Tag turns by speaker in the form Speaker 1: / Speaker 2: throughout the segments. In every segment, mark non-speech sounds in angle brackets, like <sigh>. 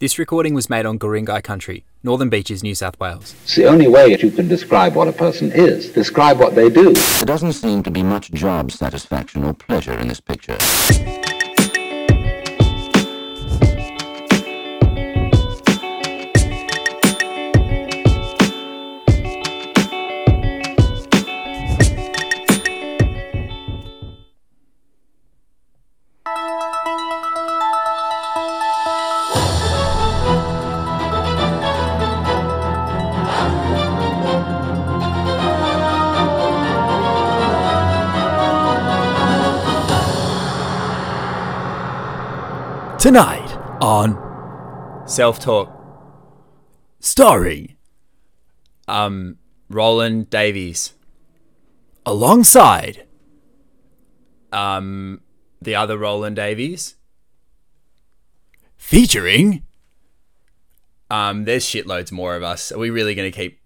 Speaker 1: This recording was made on Guringai country, Northern Beaches, New South Wales.
Speaker 2: It's the only way that you can describe what a person is. Describe what they do.
Speaker 3: There doesn't seem to be much job satisfaction or pleasure in this picture.
Speaker 1: Tonight on Self Talk, starring um Roland Davies alongside um the other Roland Davies featuring um there's shitloads more of us. Are we really going to keep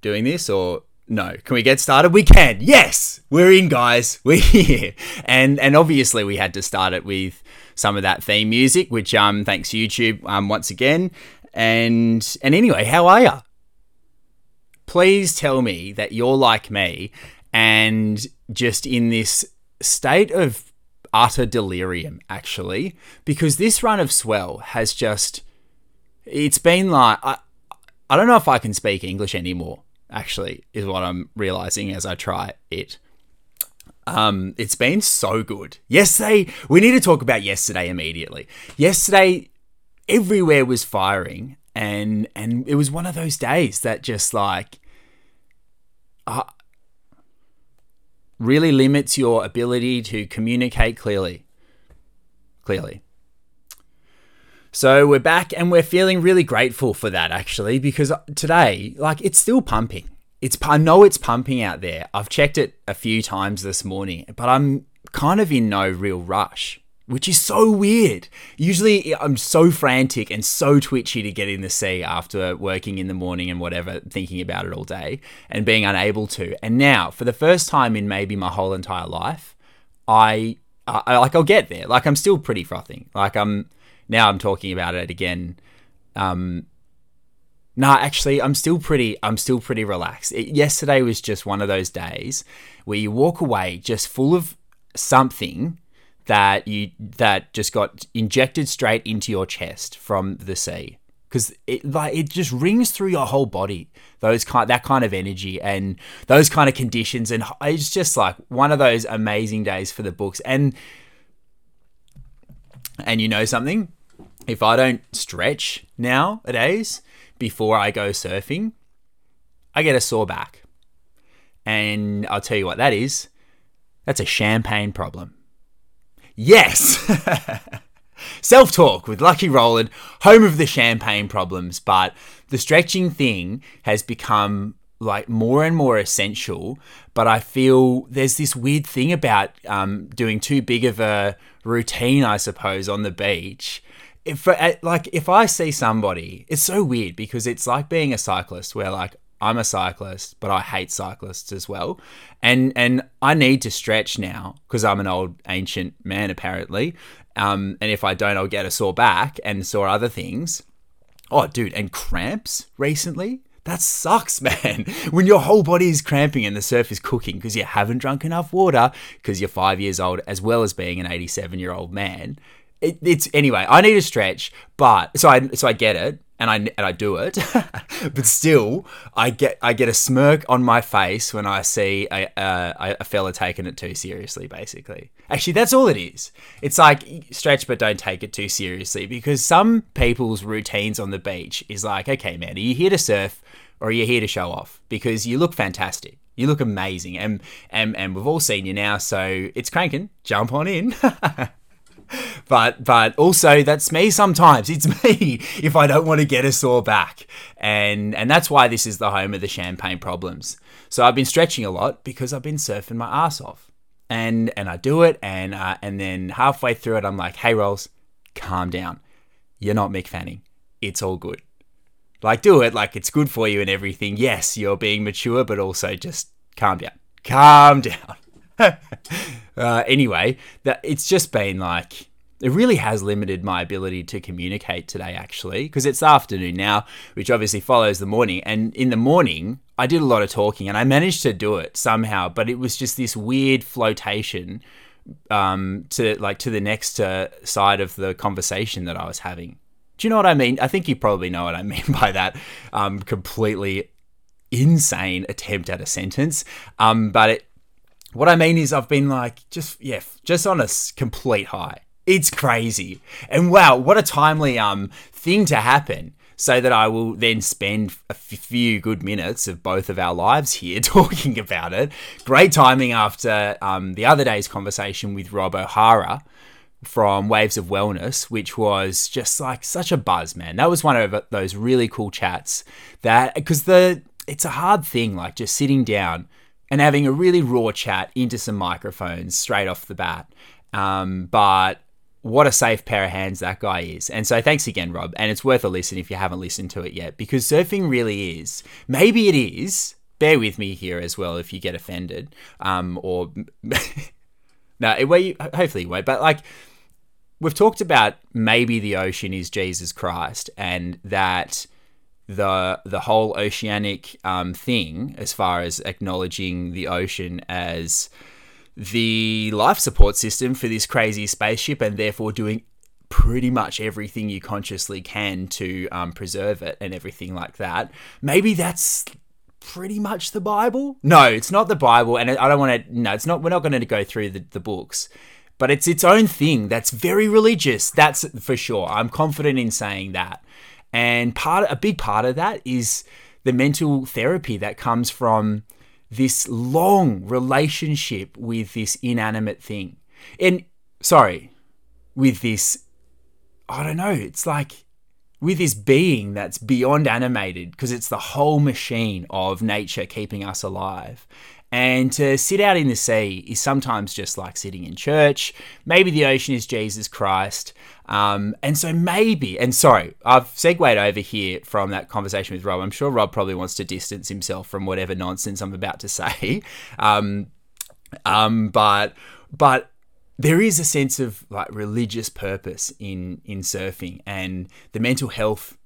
Speaker 1: doing this or no? Can we get started? We can. Yes, we're in, guys. <laughs> We're here, and and obviously we had to start it with some of that theme music, which um thanks YouTube um once again. And and anyway, how are you? Please tell me that you're like me and just in this state of utter delirium, actually, because this run of swell has just it's been like I I don't know if I can speak English anymore. Actually, is what I'm realizing as I try it. Um, it's been so good. Yesterday, we need to talk about yesterday immediately. Yesterday, everywhere was firing, and and it was one of those days that just like, uh, really limits your ability to communicate clearly. Clearly. So we're back and we're feeling really grateful for that actually because today, like, it's still pumping. It's I know it's pumping out there. I've checked it a few times this morning, but I'm kind of in no real rush, which is so weird. Usually I'm so frantic and so twitchy to get in the sea after working in the morning and whatever, thinking about it all day and being unable to. And now, for the first time in maybe my whole entire life, I, I like I'll get there. Like I'm still pretty frothing. Like I'm now I'm talking about it again um, Nah, actually, I'm still pretty. I'm still pretty relaxed. It, yesterday was just one of those days where you walk away just full of something that you that just got injected straight into your chest from the sea because it like it just rings through your whole body those kind that kind of energy and those kind of conditions and it's just like one of those amazing days for the books and and you know something if i don't stretch nowadays before I go surfing, I get a sore back. And I'll tell you what that is that's a champagne problem. Yes! <laughs> Self talk with Lucky Roland, home of the champagne problems, but the stretching thing has become like more and more essential. But I feel there's this weird thing about um, doing too big of a routine, I suppose, on the beach if uh, like if I see somebody, it's so weird because it's like being a cyclist where like I'm a cyclist, but I hate cyclists as well. And and I need to stretch now because I'm an old ancient man apparently. Um, and if I don't, I'll get a sore back and sore other things. Oh, dude, and cramps recently. That sucks, <laughs> man. When your whole body is cramping and the surf is cooking because you haven't drunk enough water because you're five years old, as well as being an 87 year old man it, it's anyway. I need a stretch, but so I so I get it and I and I do it, <laughs> but still I get I get a smirk on my face when I see a, a, a fella taking it too seriously. Basically, actually, that's all it is. It's like stretch, but don't take it too seriously because some people's routines on the beach is like, okay, man, are you here to surf or are you here to show off? Because you look fantastic. You look amazing, and and and we've all seen you now, so it's cranking. Jump on in. <laughs> but but also that's me sometimes. It's me <laughs> if I don't want to get a sore back, and and that's why this is the home of the champagne problems. So I've been stretching a lot because I've been surfing my ass off, and and I do it, and uh, and then halfway through it, I'm like, hey Rolls, calm down. You're not Mick Fanning. It's all good. Like do it, like it's good for you and everything. Yes, you're being mature, but also just calm down. Calm down. <laughs> uh, anyway, that it's just been like it really has limited my ability to communicate today, actually, because it's afternoon now, which obviously follows the morning. And in the morning, I did a lot of talking and I managed to do it somehow, but it was just this weird flotation um, to like to the next uh, side of the conversation that I was having. Do you know what I mean? I think you probably know what I <laughs> mean by that. Um, completely insane attempt at a sentence. Um, but it, what I mean is, I've been like, just yeah, just on a complete high. It's crazy, and wow, what a timely um thing to happen. So that I will then spend a few good minutes of both of our lives here <laughs> talking about it. Great timing after um, the other day's conversation with Rob O'Hara from Waves of Wellness, which was just like such a buzz, man. That was one of those really cool chats that because the it's a hard thing, like just sitting down and having a really raw chat into some microphones straight off the bat. Um, but what a safe pair of hands that guy is. And so thanks again, Rob. And it's worth a listen if you haven't listened to it yet, because surfing really is. Maybe it is. Bear with me here as well if you get offended. Um, or <laughs> no, it, well, you, hopefully you won't. But like we've talked about maybe the ocean is Jesus Christ and that the the whole oceanic um, thing as far as acknowledging the ocean as the life support system for this crazy spaceship and therefore doing pretty much everything you consciously can to um, preserve it and everything like that maybe that's pretty much the bible no it's not the bible and i don't want to no it's not we're not going to go through the, the books but it's its own thing that's very religious. That's for sure. I'm confident in saying that. And part a big part of that is the mental therapy that comes from this long relationship with this inanimate thing. And sorry, with this I don't know, it's like with this being that's beyond animated because it's the whole machine of nature keeping us alive. And to sit out in the sea is sometimes just like sitting in church. Maybe the ocean is Jesus Christ. Um, and so maybe, and sorry, I've segued over here from that conversation with Rob. I'm sure Rob probably wants to distance himself from whatever nonsense I'm about to say. <laughs> Um, um, but, but there is a sense of like religious purpose in in surfing and the mental health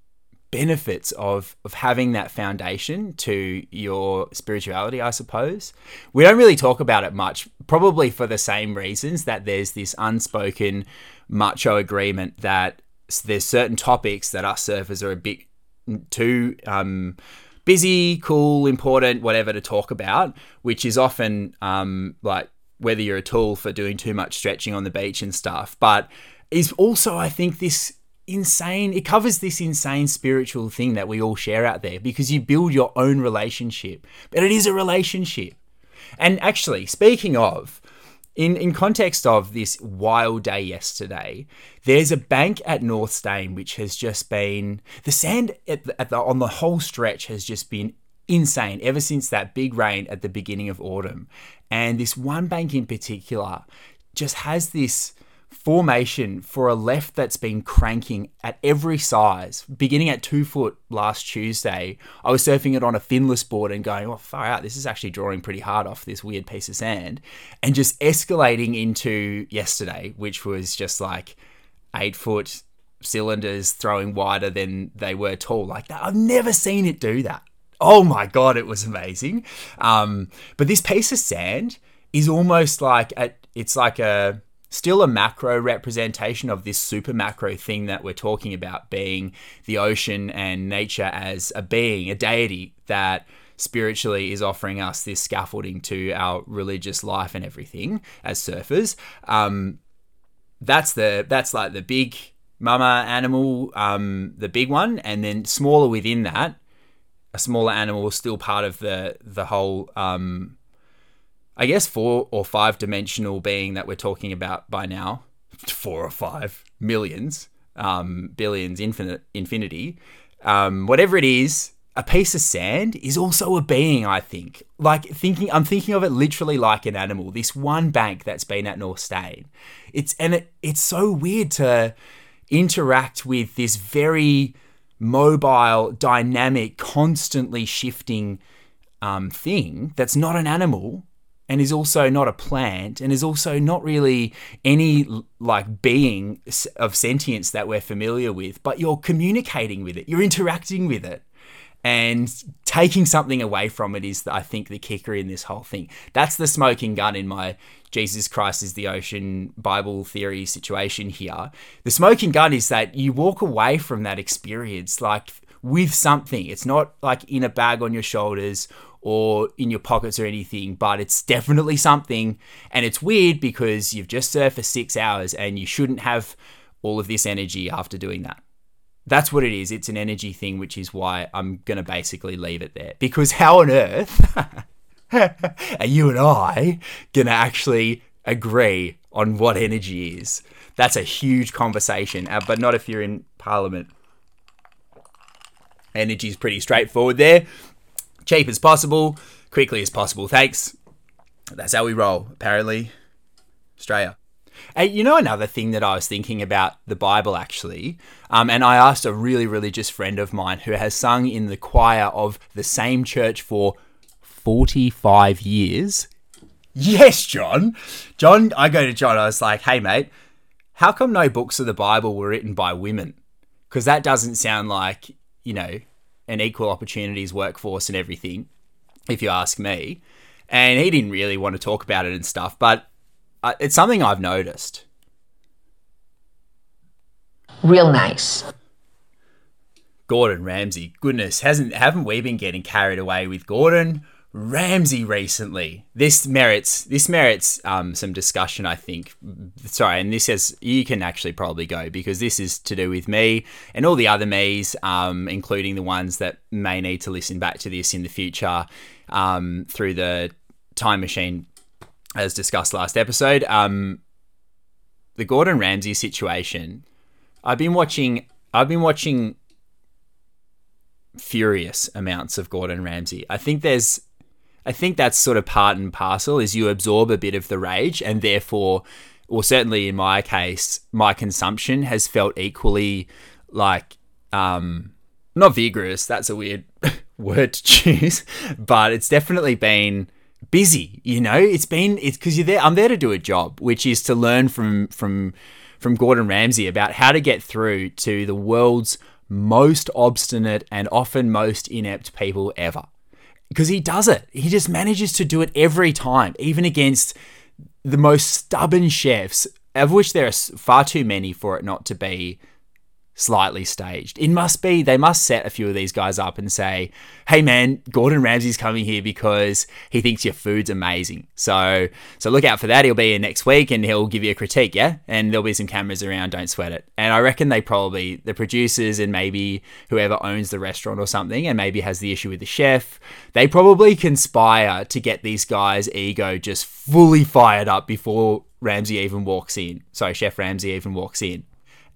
Speaker 1: benefits of of having that foundation to your spirituality, I suppose. We don't really talk about it much, probably for the same reasons that there's this unspoken macho agreement that there's certain topics that us surfers are a bit too um, busy, cool, important, whatever to talk about, which is often um, like whether you're a tool for doing too much stretching on the beach and stuff, but is also I think this insane it covers this insane spiritual thing that we all share out there because you build your own relationship but it is a relationship and actually speaking of in, in context of this wild day yesterday, there's a bank at North Steyne which has just been the sand at the, at the, on the whole stretch has just been insane ever since that big rain at the beginning of autumn. And this one bank in particular just has this formation for a left that's been cranking at every size, beginning at two foot last Tuesday. I was surfing it on a finless board and going, oh, far out, this is actually drawing pretty hard off this weird piece of sand. And just escalating into yesterday, which was just like eight foot cylinders throwing wider than they were tall. Like that. I've never seen it do that. Oh my God, it was amazing. Um, but this piece of sand is almost like a, it's like a, still a macro representation of this super macro thing that we're talking about being the ocean and nature as a being, a deity that spiritually is offering us this scaffolding to our religious life and everything as surfers. Um, that's the that's like the big mama animal, um, the big one, and then smaller within that, a smaller animal is still part of the the whole um, I guess four or five dimensional being that we're talking about by now, <laughs> four or five millions, um, billions, infinite, infinity, um, whatever it is, a piece of sand is also a being. I think, like thinking, I'm thinking of it literally like an animal. This one bank that's been at North Steyne, it's and it, it's so weird to interact with this very mobile, dynamic, constantly shifting um, thing that's not an animal and is also not a plant and is also not really any like being of sentience that we're familiar with, but you're communicating with it, you're interacting with it. And taking something away from it is, I think, the kicker in this whole thing. That's the smoking gun in my Jesus Christ is the ocean Bible theory situation here. The smoking gun is that you walk away from that experience like with something. It's not like in a bag on your shoulders or in your pockets or anything, but it's definitely something. And it's weird because you've just surfed for six hours and you shouldn't have all of this energy after doing that. That's what it is. It's an energy thing, which is why I'm going to basically leave it there. Because how on earth <laughs> are you and I going to actually agree on what energy is? That's a huge conversation, uh, but not if you're in Parliament. Energy is pretty straightforward there cheap as possible, quickly as possible. Thanks. That's how we roll, apparently. Australia. Hey, you know another thing that I was thinking about the Bible actually, um, and I asked a really religious friend of mine who has sung in the choir of the same church for 45 years. Yes, John. John, I go to John, I was like, hey, mate, how come no books of the Bible were written by women? Because that doesn't sound like, you know, an equal opportunities workforce and everything, if you ask me. And he didn't really want to talk about it and stuff, but uh, it's something I've noticed.
Speaker 4: Real nice.
Speaker 1: Gordon Ramsay, goodness, hasn't haven't we been getting carried away with Gordon? Ramsay recently. This merits this merits um, some discussion, I think. Sorry, and this says you can actually probably go because this is to do with me and all the other me's, um, including the ones that may need to listen back to this in the future um, through the time machine, as discussed last episode. Um, the Gordon Ramsay situation. I've been watching. I've been watching furious amounts of Gordon Ramsay. I think there's I think that's sort of part and parcel is you absorb a bit of the rage and therefore well certainly in my case my consumption has felt equally like um not vigorous that's a weird <laughs> word to choose but it's definitely been busy you know? It's been it's because you're there i'm there to do a job which is to learn from from from gordon ramsay about how to get through to the world's most obstinate and often most inept people ever because he does it. He just manages to do it every time, even against the most stubborn chefs, of which there are far too many for it not to be slightly staged. It must be, they must set a few of these guys up and say, hey man, Gordon Ramsay's coming here because he thinks your food's amazing. So so look out for that. He'll be here next week and he'll give you a critique, yeah? And there'll be some cameras around, don't sweat it. And I reckon they probably, the producers and maybe whoever owns the restaurant or something and maybe has the issue with the chef, they probably conspire to get these guys' ego just fully fired up before Ramsay even walks in. Sorry, Chef Ramsay even walks in.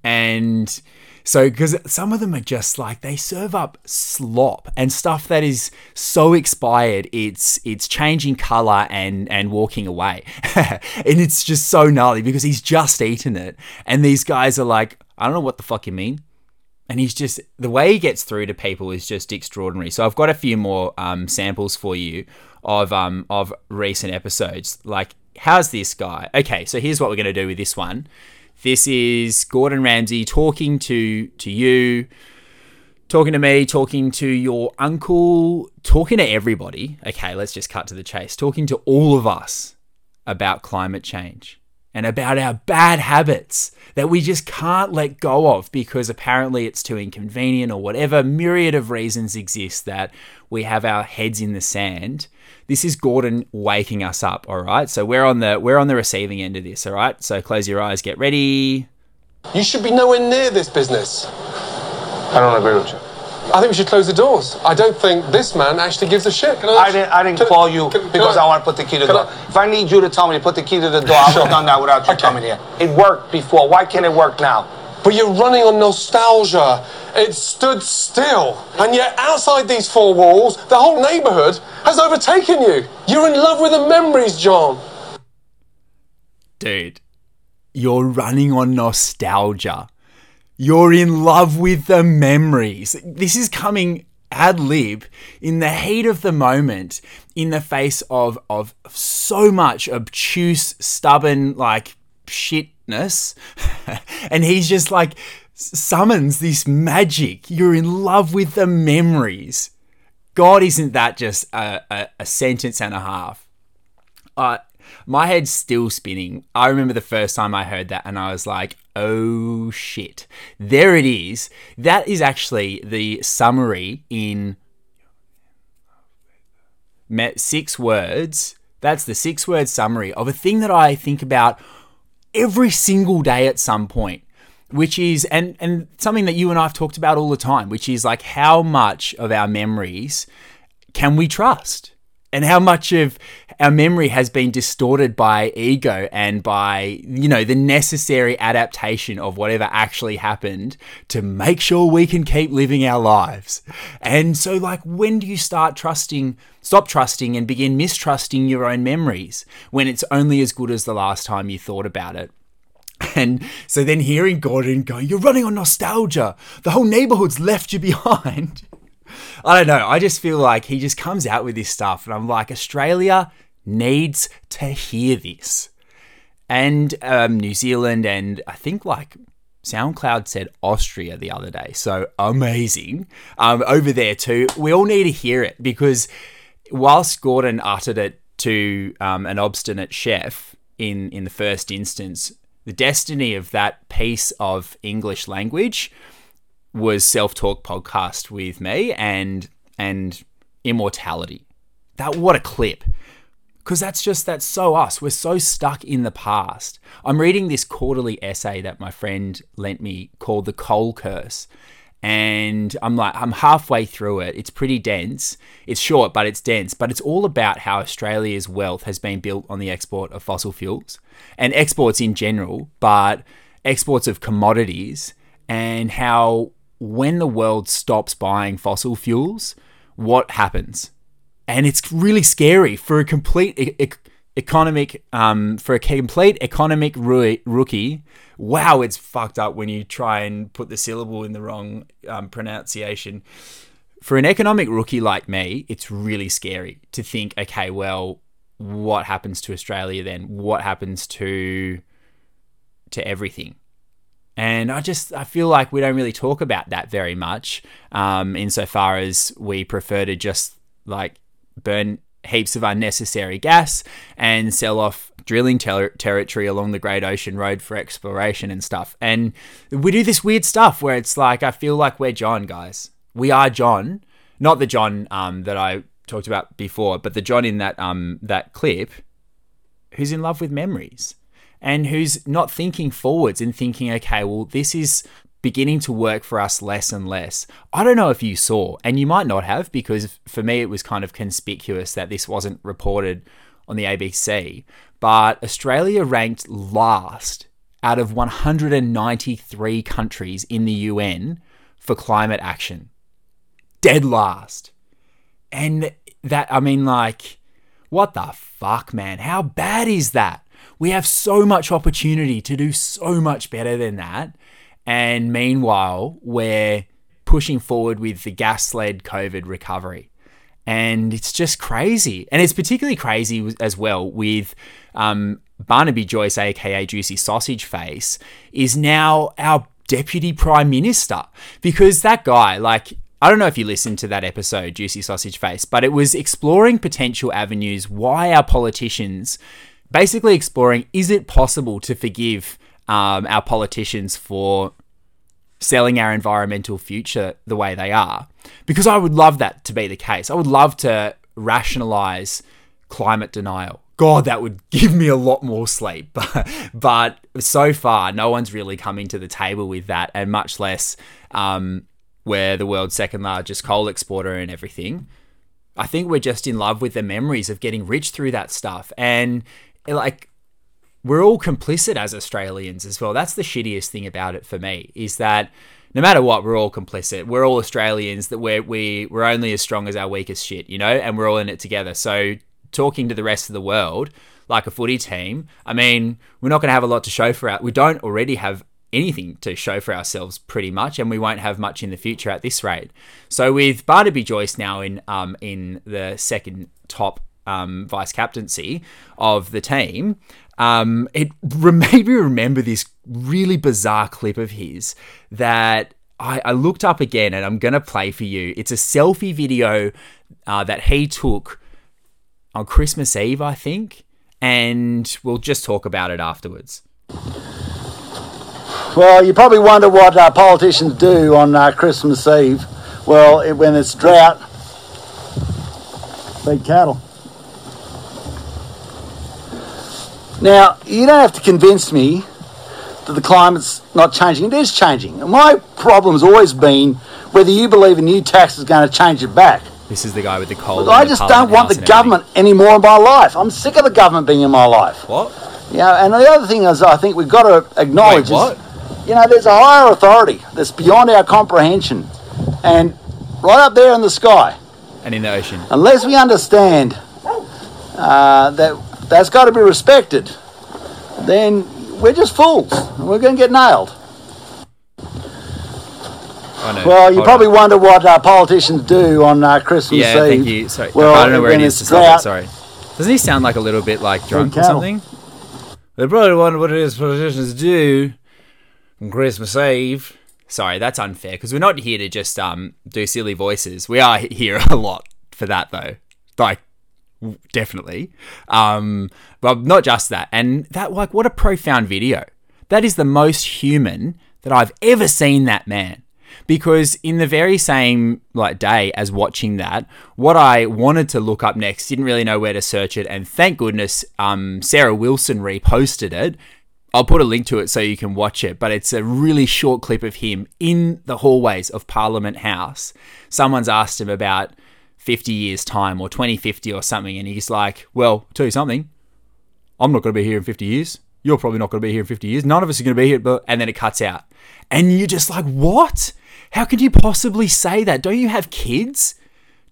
Speaker 1: And so, because some of them are just like they serve up slop and stuff that is so expired, it's it's changing color and and walking away, <laughs> and it's just so gnarly because he's just eaten it, and these guys are like, I don't know what the fuck you mean, and he's just the way he gets through to people is just extraordinary. So I've got a few more um, samples for you of um of recent episodes. Like, how's this guy? Okay, so here's what we're gonna do with this one. This is Gordon Ramsay talking to to you, talking to me, talking to your uncle, talking to everybody. Okay, let's just cut to the chase. Talking to all of us about climate change and about our bad habits that we just can't let go of because apparently it's too inconvenient or whatever myriad of reasons exist that we have our heads in the sand this is Gordon waking us up, all right? So we're on the we're on the receiving end of this, all right? So close your eyes, get ready.
Speaker 5: You should be nowhere near this business.
Speaker 6: I don't agree with you.
Speaker 5: I think we should close the doors. I don't think this man actually gives a shit.
Speaker 6: Can I, I didn't, I didn't
Speaker 5: can,
Speaker 6: call you
Speaker 5: can, can
Speaker 6: because I, I, want to put the key to the door.
Speaker 5: I,
Speaker 6: if I need you to tell me to put the key to the door, I would have done that without you
Speaker 5: okay.
Speaker 6: coming here. It worked before. Why can't it work now?
Speaker 5: But you're running on nostalgia. It stood still. And yet, outside these four walls, the whole neighborhood has overtaken you. You're in love with the memories, John.
Speaker 1: Dude, you're running on nostalgia. You're in love with the memories. This is coming ad lib in the heat of the moment in the face of of so much obtuse, stubborn like <laughs> and he's just like summons this magic. You're in love with the memories. God, isn't that just a, a, a sentence and a half? Uh, my head's still spinning. I remember the first time I heard that and I was like, oh shit. There it is. That is actually the summary in met six words. That's the six word summary of a thing that I think about every single day at some point which is and and something that you and I've talked about all the time, which is like how much of our memories can we trust? And how much of our memory has been distorted by ego and by, you know, the necessary adaptation of whatever actually happened to make sure we can keep living our lives. And so, like, when do you start trusting, stop trusting, and begin mistrusting your own memories when it's only as good as the last time you thought about it? And so then hearing Gordon going, You're running on nostalgia. The whole neighborhood's left you behind. <laughs> I don't know. I just feel like he just comes out with this stuff. And I'm like, Australia needs to hear this. And um, New Zealand, and I think like SoundCloud said Austria the other day. So amazing. Um, over there too. We all need to hear it because whilst Gordon uttered it to um, an obstinate chef in, in the first instance, the destiny of that piece of English language was self talk podcast with me and and immortality. That what a clip. Because that's just that's so us. We're so stuck in the past. I'm reading this quarterly essay that my friend lent me called The Coal Curse and I'm like, I'm halfway through it. It's pretty dense. It's short, but it's dense. But it's all about how Australia's wealth has been built on the export of fossil fuels and exports in general, but exports of commodities, and how when the world stops buying fossil fuels, what happens? And it's really scary for a complete e- e- economic, um, for a complete economic ru- rookie wow, it's fucked up when you try and put the syllable in the wrong um, pronunciation. For an economic rookie like me, it's really scary to think, okay, well, what happens to Australia then? What happens to to everything? And I just I feel like we don't really talk about that very much, um, insofar as we prefer to just like burn heaps of unnecessary gas and sell off drilling ter- territory along the Great Ocean Road for exploration and stuff. And we do this weird stuff where it's like, I feel like we're John, guys. We are John. Not the John um, that I talked about before, but the John in that um, that clip who's in love with memories and who's not thinking forwards and thinking, okay, well, this is beginning to work for us less and less. I don't know if you saw, and you might not have, because for me it was kind of conspicuous that this wasn't reported on the ABC, but Australia ranked last out of 193 countries in the UN for climate action. Dead last. And that, I mean, like, what the fuck, man? How bad is that? We have so much opportunity to do so much better than that. And meanwhile, we're pushing forward with the gas led COVID recovery. And it's just crazy. And it's particularly crazy as well with um, Barnaby Joyce, aka Juicy Sausage Face, is now our deputy prime minister because that guy, like, I don't know if you listened to that episode, Juicy Sausage Face, but it was exploring potential avenues why our politicians, basically exploring is it possible to forgive um, our politicians for selling our environmental future the way they are. Because I would love that to be the case. I would love to rationalize climate denial. God, that would <laughs> give me a lot more sleep. <laughs> But, so far, no one's really coming to the table with that, and much less um, we're the world's second largest coal exporter and everything. I think we're just in love with the memories of getting rich through that stuff. And like, we're all complicit as Australians as well. That's the shittiest thing about it for me is that no matter what, we're all complicit. We're all Australians. That we're we we're only as strong as our weakest shit, you know, and we're all in it together. So talking to the rest of the world like a footy team, I mean, we're not going to have a lot to show for it. We don't already have anything to show for ourselves pretty much, and we won't have much in the future at this rate. So with Barnaby Joyce now in um, in the second top um, vice captaincy of the team, um, it <laughs> made me remember this really bizarre clip of his that I, I looked up again, and I'm gonna play for you. It's a selfie video uh, that he took on Christmas Eve, I think, and we'll just talk about it afterwards.
Speaker 7: Well, you probably wonder what uh, politicians do on uh, Christmas Eve. Well, it, when it's drought, feed cattle. Now, you don't have to convince me that the climate's not changing. It is changing. And my problem's always been whether you believe a new tax is going to change it back.
Speaker 1: This is the guy with the cold.
Speaker 7: Look, I just don't want the government anymore in my life. I'm sick of the government being in my life.
Speaker 1: What?
Speaker 7: Yeah, and the other thing is, I think we've got to acknowledge
Speaker 1: Wait, what?
Speaker 7: is, you know, there's a higher authority that's beyond our comprehension, and right up there in the sky.
Speaker 1: And in the ocean.
Speaker 7: Unless we understand uh, that that's got to be respected, then we're just fools. and We're going to get nailed.
Speaker 1: Oh, no.
Speaker 7: Well, you probably
Speaker 1: on.
Speaker 7: wonder what uh, politicians do on uh, Christmas
Speaker 1: Yeah,
Speaker 7: Eve.
Speaker 1: thank you. Sorry,
Speaker 7: Well,
Speaker 1: I don't know where it is to it. Sorry. Doesn't he sound like a little bit like drunk or something? They probably wonder what it is politicians do on Christmas Eve. Sorry, that's unfair because we're not here to just um do silly voices. We are here <laughs> a lot for that though. Like definitely. Um but not just that. And that like what a profound video. That is the most human that I've ever seen that man because in the very same like day as watching that what i wanted to look up next didn't really know where to search it and thank goodness um, sarah wilson reposted it i'll put a link to it so you can watch it but it's a really short clip of him in the hallways of parliament house someone's asked him about 50 years time or 2050 or something and he's like well tell you something I'm not going to be here in 50 years. You're probably not going to be here in 50 years. None of us are going to be here. But and then it cuts out, and you're just like, what? How could you possibly say that? Don't you have kids?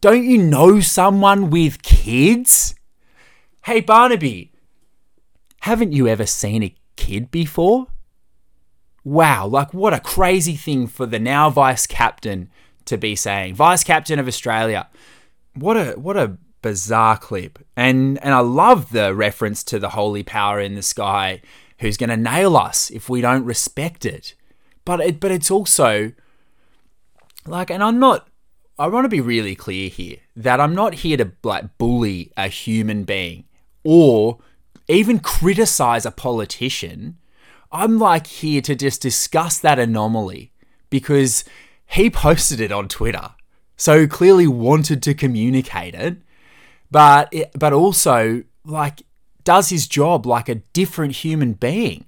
Speaker 1: Don't you know someone with kids? Hey Barnaby, haven't you ever seen a kid before? Wow, like what a crazy thing for the now vice captain to be saying. Vice captain of Australia what a what a bizarre clip. And and i love the reference to the holy power in the sky who's going to nail us if we don't respect it. But it but it's also like and i'm not i want to be really clear here that i'm not here to like bully a human being or even criticize a politician. I'm like here to just discuss that anomaly because he <laughs> posted it on twitter so clearly wanted to communicate it but it, but also like does his job like a different human being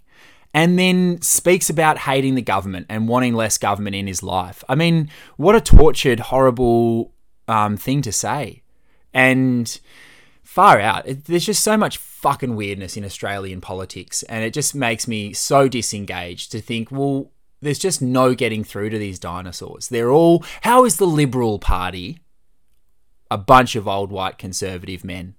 Speaker 1: and then speaks about hating the government and wanting less government in his life. I mean what a tortured horrible um, thing to say. And far out. It, there's just so much fucking weirdness in australian politics and it just makes me so disengaged to think well there's just no getting through to these dinosaurs they're all how is the liberal party a bunch of old white conservative men.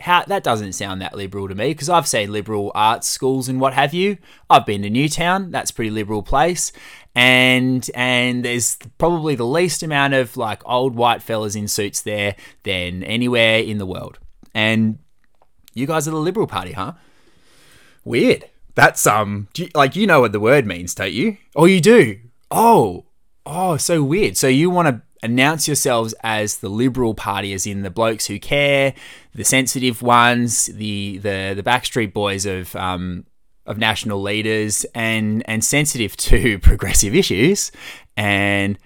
Speaker 1: How that doesn't sound that liberal to me because I've seen liberal arts schools and what have you. I've been to Newtown, that's a pretty liberal place, and and there's probably the least amount of like old white fellas in suits there than anywhere in the world. And you guys are the liberal party, huh? Weird. That's um, you, like you know what the word means, don't you? Oh, you do. Oh, oh, so weird. So you want to announce yourselves as the Liberal Party, as in the blokes who care, the sensitive ones, the the the Backstreet Boys of um of national leaders, and and sensitive <laughs> to progressive issues and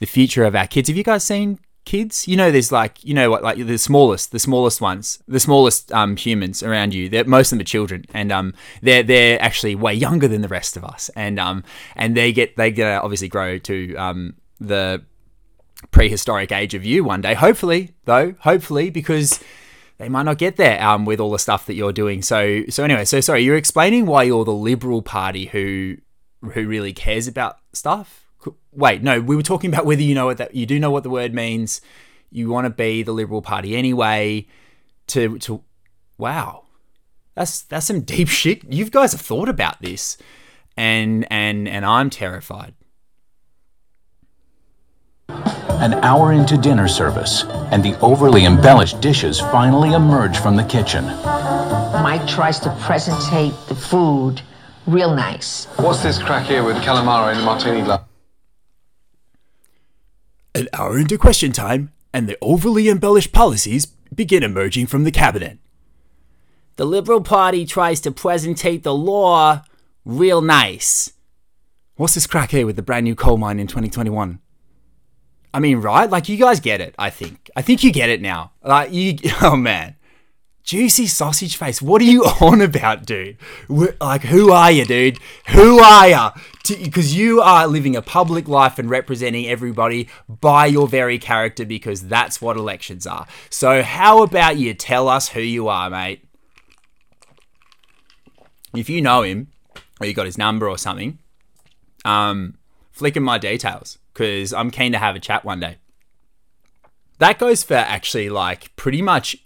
Speaker 1: the future of our kids. Have you guys seen kids? You know, there's like you know what, like the smallest, the smallest ones, the smallest um, humans around you. They're, most of them are children, and um, they're they're actually way younger than the rest of us, and um, and they get they get obviously grow to um the prehistoric age of you one day. Hopefully, though, hopefully, because they might not get there um, with all the stuff that you're doing. So, so anyway, so sorry, you're explaining why you're the Liberal Party who who really cares about stuff. Wait, no, we were talking about whether you know what that you do know what the word means. You want to be the Liberal Party anyway. To to wow, that's that's some deep shit. You guys have thought about this, and and and I'm terrified.
Speaker 8: An hour into dinner service, and the overly embellished dishes finally emerge from the kitchen.
Speaker 4: Mike tries to presentate the food real nice.
Speaker 5: What's this crack here with calamari and martini glass?
Speaker 1: An hour into question time, and the overly embellished policies begin emerging from the cabinet. The Liberal Party tries to presentate the law real nice. What's this crack here with the brand new coal mine in 2021? I mean, right? Like, you guys get it, I think. I think you get it now. Like, you, <laughs> oh man. Juicy sausage face. What are you <laughs> on about, dude? Wh- Like, who are you, dude? Who are you? Because you are living a public life and representing everybody by your very character because that's what elections are. So, how about you tell us who you are, mate? If you know him, or you got his number or something, um, flick him my details because I'm keen to have a chat one day. That goes for actually like pretty much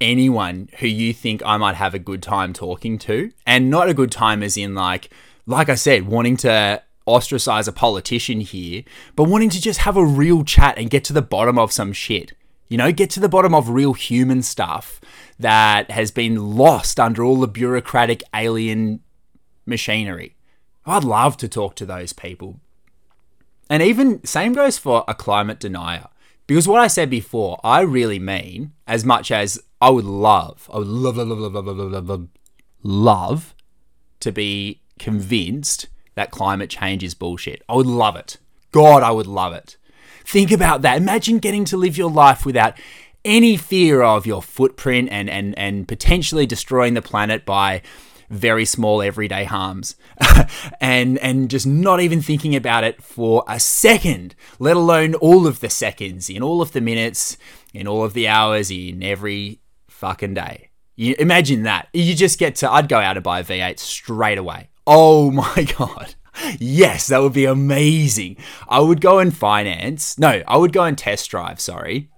Speaker 1: anyone who you think I might have a good time talking to, and not a good time as in like, like I said, wanting to ostracize a politician here, but wanting to just have a real chat and get to the bottom of some shit. You know, get to the bottom of real human stuff that has been lost under all the bureaucratic alien machinery. I'd love to talk to those people. And even same goes for a climate denier. Because what I said before, I really mean as much as I would love, I would love, love, love, love, love, love, love, love to be convinced that climate change is bullshit. I would love it. God, I would love it. Think about that. Imagine getting to live your life without any fear of your footprint and, and, and potentially destroying the planet by very small everyday harms. <laughs> And and just not even thinking about it for a second let alone all of the seconds in all of the minutes in all of the hours in every fucking day. You imagine that. You just get to i'd go out and buy a v8 straight away. Oh <laughs> my god. Yes that would be amazing. I would go and finance no i would go and test drive sorry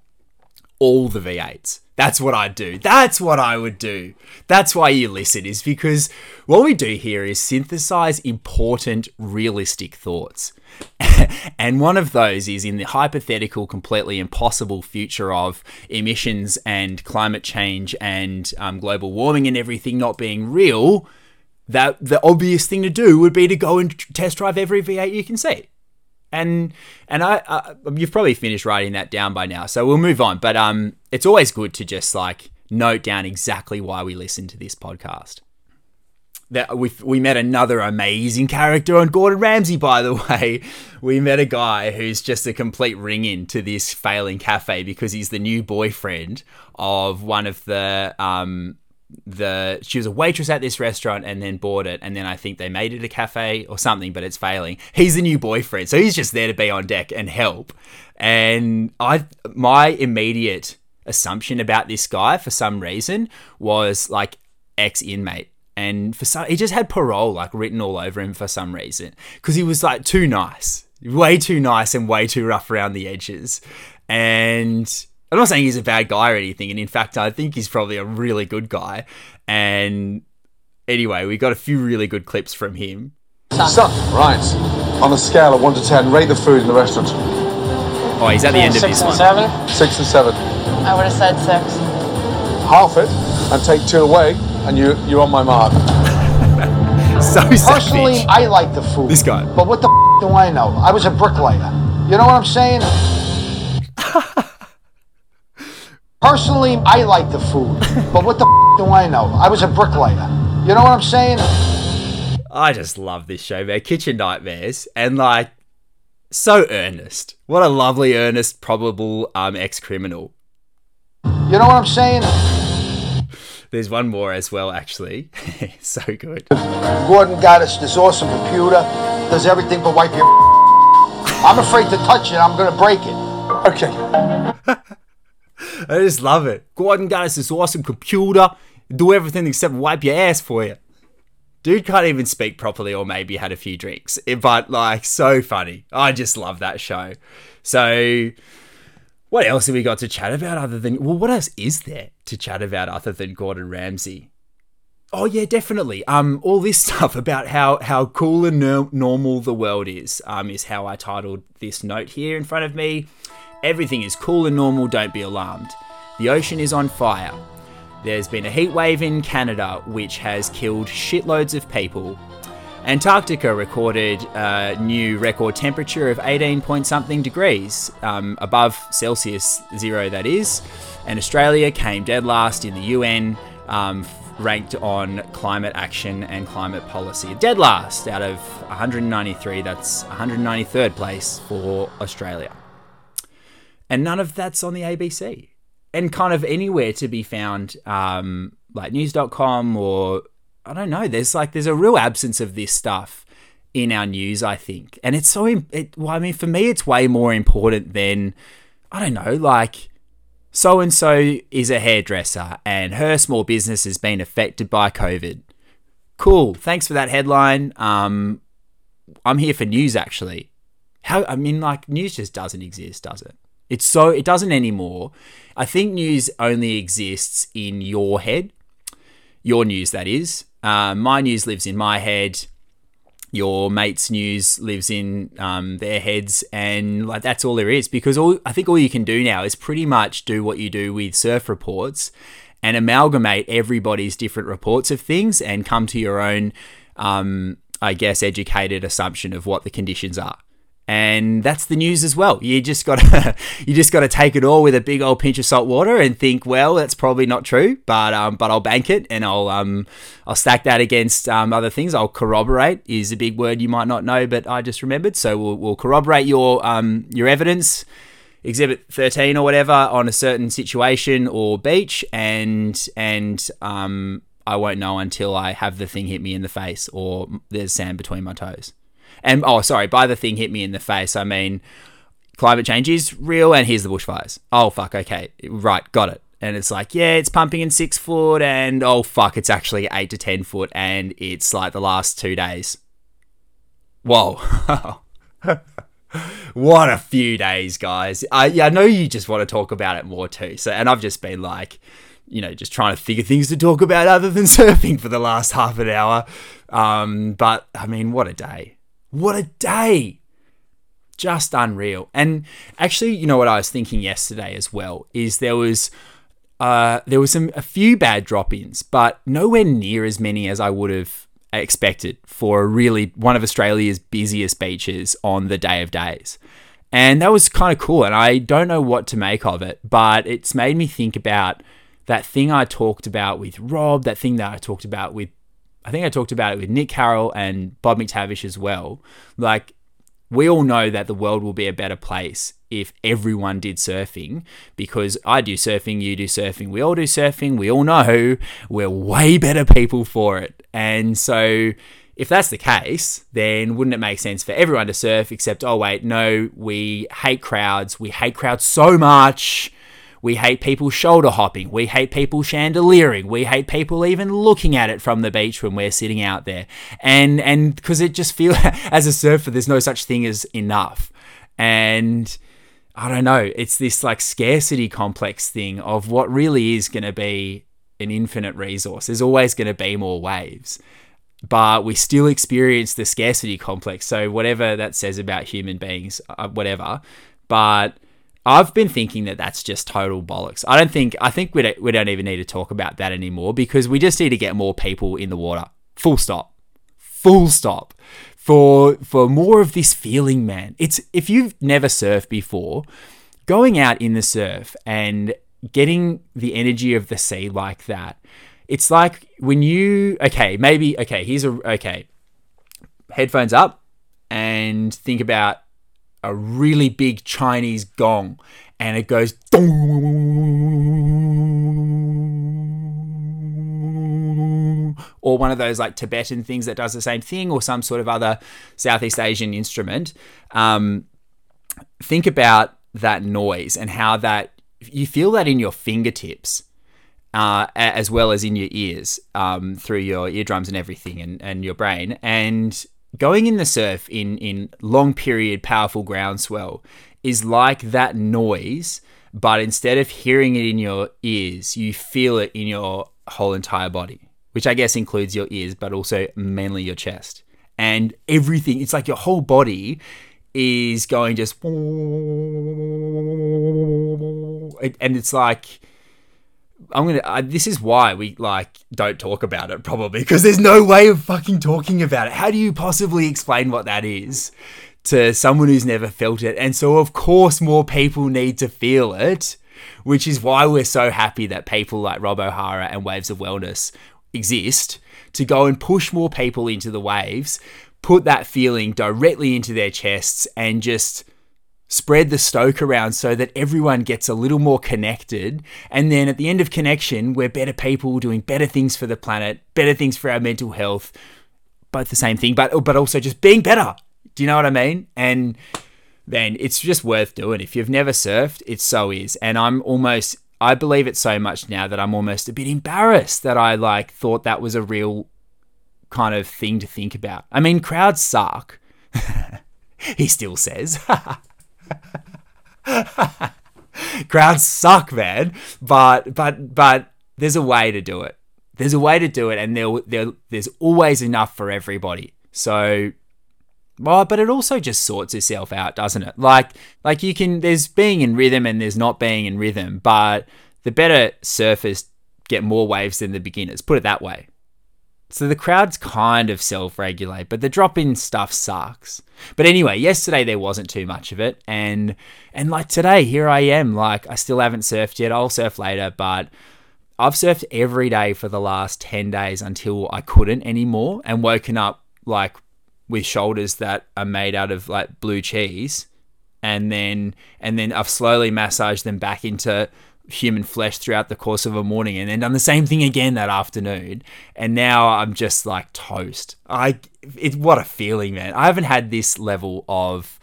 Speaker 1: all the V8s. That's what I'd do. That's what I would do. That's why you listen, is because what we do here is synthesize important, realistic thoughts. <laughs> and one of those is in the hypothetical, completely impossible future of emissions and climate change and um, global warming and everything not being real. That the obvious thing to do would be to go and test drive every V8 you can see and and I, uh, you've probably finished writing that down by now, so we'll move on. But um, it's always good to just like note down exactly why we listen to this podcast. That we we met another amazing character on Gordon Ramsay, by the <laughs> way. We met a guy who's just a complete ring in to this failing cafe because he's the new boyfriend of one of the um the she was a waitress at this restaurant and then bought it and then I think they made it a cafe or something but it's failing. He's the new boyfriend. So he's just there to be on deck and help. And I my immediate assumption about this guy for some reason was like ex inmate and for some he just had parole like written all over him for some reason because he was like too nice way too nice and way too rough around the edges and I'm not saying he's a bad guy or anything, and in fact, I think he's probably a really good guy. And anyway, we got a few really good clips from him.
Speaker 5: So, right. On a scale of 1 to 10, rate the food in the restaurant.
Speaker 1: Oh, he's at the end of
Speaker 9: six
Speaker 1: this
Speaker 9: and seven.
Speaker 5: 6 and 7.
Speaker 9: I would have said six.
Speaker 5: Half it and take 2 away, and you, you're on my mark. <laughs>
Speaker 1: So
Speaker 7: Personally,
Speaker 1: savage.
Speaker 7: I like the food.
Speaker 1: This guy.
Speaker 7: But what the f- do I know? I was a bricklayer. You know what I'm saying? <laughs> Personally, I like the food. <laughs> But what the f- do I know? I was a bricklayer. You know what I'm saying?
Speaker 1: I just love this show, man. Kitchen Nightmares, and like so earnest. What a lovely, earnest, probable um, ex-criminal.
Speaker 7: You know what I'm saying?
Speaker 1: There's one more as well, actually. <laughs> so good.
Speaker 7: Gordon got us this awesome computer. Does everything but wipe your. <laughs> I'm afraid to touch it. I'm gonna break it.
Speaker 5: Okay.
Speaker 1: I just love it. Gordon got us this awesome computer, do everything except wipe your ass for you. Dude can't even speak properly, or maybe had a few drinks, Eh, but like so funny. I just love that show. So, what else have we got to chat about other than well, what else is there to chat about other than Gordon Ramsay? Oh yeah, definitely. Um, all this <laughs> stuff about how how cool and no- normal the world is. Um, is how I titled this note here in front of me. Everything is cool and normal. Don't be alarmed. The ocean is on fire. There's been a heat wave in Canada which has killed shitloads of people. Antarctica recorded a new record temperature of 18 point something degrees, um, above Celsius zero, that is. And Australia came dead last in the UN, um, ranked on climate action and climate policy. Dead last out of 193, that's 193rd place for Australia. And none of that's on the ABC. And kind of anywhere to be found, um, like news.com or I don't know. There's like there's a real absence of this stuff in our news, I think, and it's so. It, well, I mean, for me, it's way more important than I don't know, like so and so is a hairdresser and her small business has been affected by COVID. Cool. Thanks for that headline. Um, I'm here for news actually. How I mean, like news just doesn't exist, does it? It's so it doesn't anymore. I think news only exists in your head. Your news that is. Uh, my news lives in my head. Your mate's news lives in um, their heads. And like that's all there is because all i think all you can do now is pretty much do what you do with surf reports and amalgamate everybody's different reports of things and come to your own um, i guess educated assumption of what the conditions are and that's the news as well. You just got to <laughs> you just got to take it all with a big old pinch of salt water and think, well, that's probably not true, but um, but I'll bank it and I'll um, I'll stack that against um, other things. I'll corroborate is a big word you might not know, but I just remembered. So we'll, we'll corroborate your um, your evidence, exhibit thirteen or whatever, on a certain situation or beach, and and um, I won't know until I have the thing hit me in the face or there's sand between my toes. And oh, sorry, by the thing hit me in the face, I mean climate change is real and here's the bushfires. Oh, fuck, okay. Right, got it. And it's like, yeah, it's pumping in six foot, and oh, fuck, it's actually eight to 10 foot, and it's like the last two days. Whoa. <laughs> what a few days, guys. I, yeah, I know you just want to talk about it more too. So, and I've just been like, you know, just trying to figure things to talk about other than <laughs> surfing for the last half an hour. Um, but I mean, what a day. What a day. Just unreal. And actually, you know what I was thinking yesterday as well is there was uh, there was some a few bad drop-ins, but nowhere near as many as I would have expected for really one of Australia's busiest beaches on the day of days. And that was kind of cool. And I don't know what to make of it, but it's made me think about that thing I talked about with Rob, that thing that I talked about with I think I talked about it with Nick Carroll and Bob McTavish as well. Like, we all know that the world will be a better place if everyone did surfing because I do surfing, you do surfing, we all do surfing. We all know we're way better people for it. And so, if that's the case, then wouldn't it make sense for everyone to surf except, oh, wait, no, we hate crowds. We hate crowds so much. We hate people shoulder hopping. We hate people chandeliering. We hate people even looking at it from the beach when we're sitting out there. And and because it just feels <laughs> as a surfer, there's no such thing as enough. And I don't know, it's this like scarcity complex thing of what really is going to be an infinite resource. There's always going to be more waves. But we still experience the scarcity complex. So, whatever that says about human beings, uh, whatever. But I've been thinking that that's just total bollocks. I don't think I think we don't, we don't even need to talk about that anymore because we just need to get more people in the water. Full stop. Full stop. For for more of this feeling, man. It's if you've never surfed before, going out in the surf and getting the energy of the sea like that. It's like when you okay, maybe okay, here's a okay. Headphones up and think about a really big Chinese gong and it goes or one of those like Tibetan things that does the same thing or some sort of other Southeast Asian instrument. Um, think about that noise and how that you feel that in your fingertips. Uh, as well as in your ears, um, through your eardrums and everything, and, and your brain. And going in the surf in in long period powerful groundswell is like that noise but instead of hearing it in your ears you feel it in your whole entire body which I guess includes your ears, but also mainly your chest. And everything, it's like your whole body is going just. And it's like. I'm gonna. I, this is why we like don't talk about it probably because there's no way of fucking talking about it. How do you possibly explain what that is to someone who's never felt it? And so of course more people need to feel it, which is why we're so happy that people like Rob O'Hara and Waves of Wellness exist to go and push more people into the waves, put that feeling directly into their chests, and just spread the stoke around so that everyone gets a little more connected. And then at the end of connection, we're better people doing better things for the planet, better things for our mental health. Both the same thing, but but also just being better. Do you know what I mean? And then it's just worth doing. If you've never surfed, it so is. And I'm almost I believe it so much now that I'm almost a bit embarrassed that I like thought that was a real kind of thing to think about. I mean, crowds suck. <laughs> he still says. <laughs> <laughs> crowds suck, man. But but but there's a way to do it. There's a way to do it, and there, there there's always enough for everybody. So well, but it also just sorts itself out, doesn't it? Like, like you can, there's being in rhythm and there's not being in rhythm, but the better surfers get more waves than the beginners. Put it that way. So the crowds kind of self-regulate, but the drop-in stuff sucks. But anyway, yesterday there wasn't too much of it, and and like today, here I am. Like I still haven't surfed yet. I'll surf later, but I've surfed every day for the last ten days until I couldn't anymore, and woken up like with shoulders that are made out of like blue cheese, and then and then I've slowly massaged them back into human flesh throughout the course of a morning and then done the same thing again that afternoon. And now i'm just like toast. I it what a feeling man. I haven't had this level of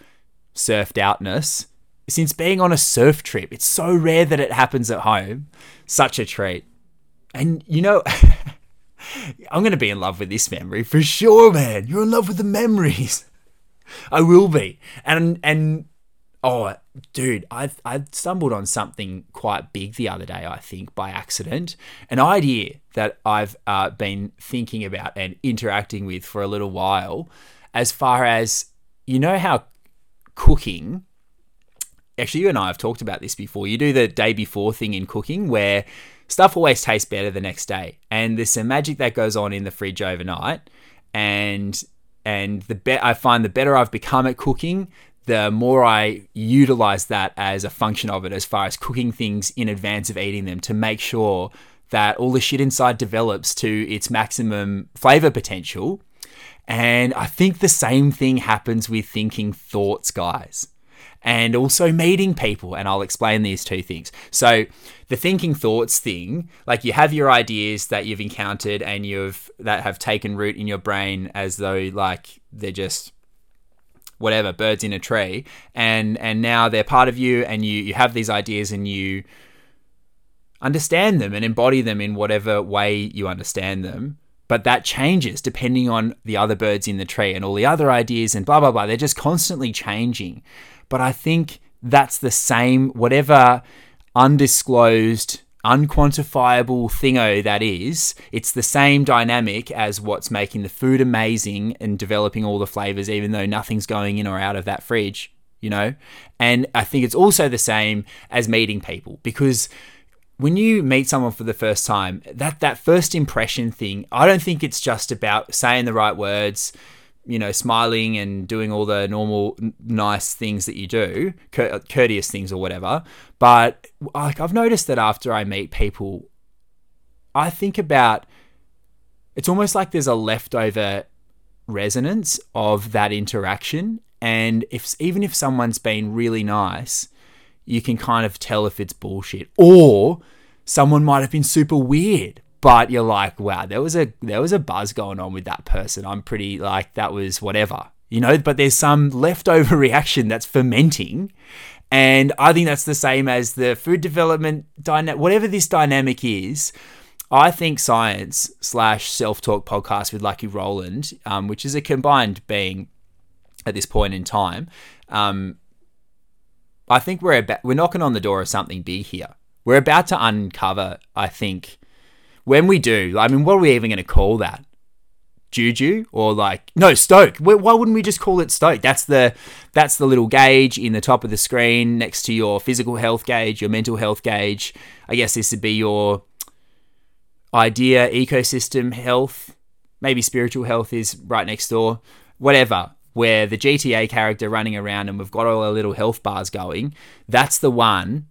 Speaker 1: surfed outness since being on a surf trip. It's so rare that it happens at home. Such a treat. And you know <laughs> i'm going to be in love with this memory for sure man. You're in love with the memories. <laughs> I will be. And and Oh, dude, I I stumbled on something quite big the other day. I think by accident, an idea that I've uh, been thinking about and interacting with for a little while, as far as you know how cooking. Actually, you and I have talked about this before. You do the day before thing in cooking where stuff always tastes better the next day, and there's some magic that goes on in the fridge overnight, and and the be- I find the better I've become at cooking, the more I utilize that as a function of it, as far as cooking things in advance of eating them to make sure that all the shit inside develops to its maximum flavor potential. And I think the same thing happens with thinking thoughts, guys. And also meeting people, and I'll explain these two things. So, the thinking thoughts thing, like you have your ideas that you've encountered and you've that have taken root in your brain as though like they're just whatever birds in a tree and and now they're part of you and you you have these ideas and you understand them and embody them in whatever way you understand them. But that changes depending on the other birds in the tree and all the other ideas and blah blah blah. They're just constantly changing. But i think that's the same whatever undisclosed unquantifiable thingo that is, it's the same dynamic as what's making the food amazing and developing all the flavors, even though nothing's going in or out of that fridge, you know? And I think it's also the same as meeting people because when you meet someone for the first time, that, that first impression thing, I don't think it's just about saying the right words, you know, smiling and doing all the normal nice things that you do, courteous things or whatever. But like I've noticed that after I meet people, I think about it's almost like there's a leftover resonance of that interaction. And if even if someone's been really nice, you can kind of tell if it's bullshit. Or someone might have been super weird, but you're like, wow, there was a there was a buzz going on with that person. I'm pretty like that was whatever, you know. But there's some leftover <laughs> reaction that's fermenting, and I think that's the same as the food development dynamic. Whatever this dynamic is, I think science slash self talk podcast with Lucky Roland, um, which is a combined being at this point in time. Um, I think we're about, we're knocking on the door of something big here. We're about to uncover, I think, when we do, I mean, what are we even going to call that? Juju or like no Stoke? Why wouldn't we just call it Stoke? That's the that's the little gauge in the top of the screen next to your physical health gauge, your mental health gauge. I guess this would be your idea ecosystem health. Maybe spiritual health is right next door. Whatever. Where the GTA character running around and we've got all our little health bars going. That's the one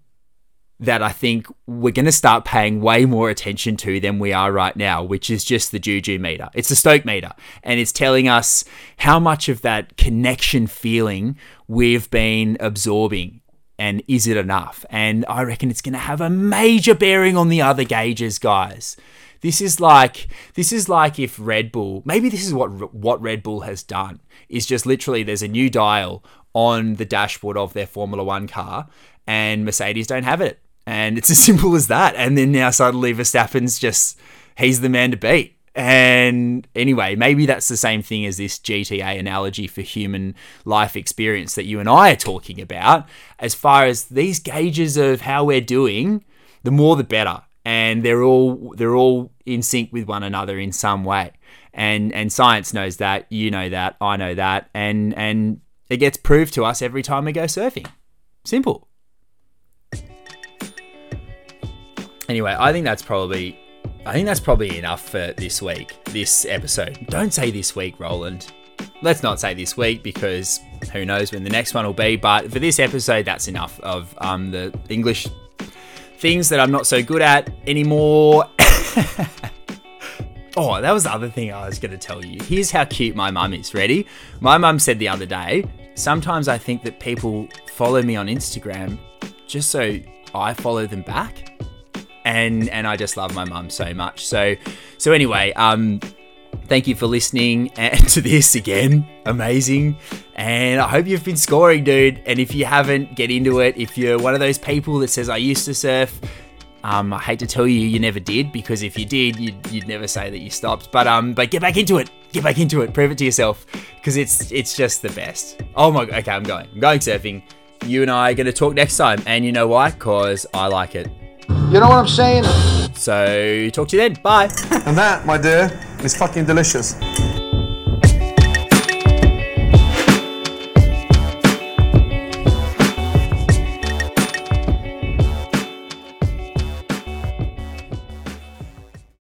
Speaker 1: that I think we're going to start paying way more attention to than we are right now, which is just the Juju meter. It's the Stoke meter, and it's telling us how much of that connection feeling we've been absorbing. And is it enough? And I reckon it's going to have a major bearing on the other gauges, guys. This is like this is like if Red Bull, maybe this is what what Red Bull has done is just literally there's a new dial on the dashboard of their Formula 1 car and Mercedes don't have it. And it's as <laughs> simple as that. And then now suddenly Verstappen's just, he's the man to beat. And anyway, maybe that's the same thing as this GTA analogy for human life experience that you and I are talking about. As far as these gauges of how we're doing, the more the better. And they're all they're all in sync with one another in some way. And and science knows that, you know that, I know that, and and it gets proved to us every time we go surfing. Simple. Anyway, I think that's probably I think that's probably enough for this week, this episode. Don't say this week, Roland. Let's not say this week because who knows when the next one will be. But for this episode, that's enough of um, the English things that I'm not so good at anymore. <laughs> oh, that was the other thing I was going to tell you. Here's how cute my mum is. Ready? My mum said the other day, sometimes I think that people follow me on Instagram just so I follow them back and and I just love my mum so much. So so anyway, um, thank you for listening <laughs> to this again. Amazing. And I hope you've been scoring, dude. And if you haven't, get into it. If you're one of those people that says I used to surf, um, I hate to tell you, you never did because if you did, you'd, you'd never say that you stopped. But um, but get back into it. Get back into it. Prove it to yourself because it's it's just the best. Oh my. God. Okay, I'm going. I'm going surfing. You and I are going to talk next time, and you know why? Cause I like it.
Speaker 7: You know what I'm saying?
Speaker 1: So talk to you then. Bye.
Speaker 5: And that, my dear, is fucking delicious.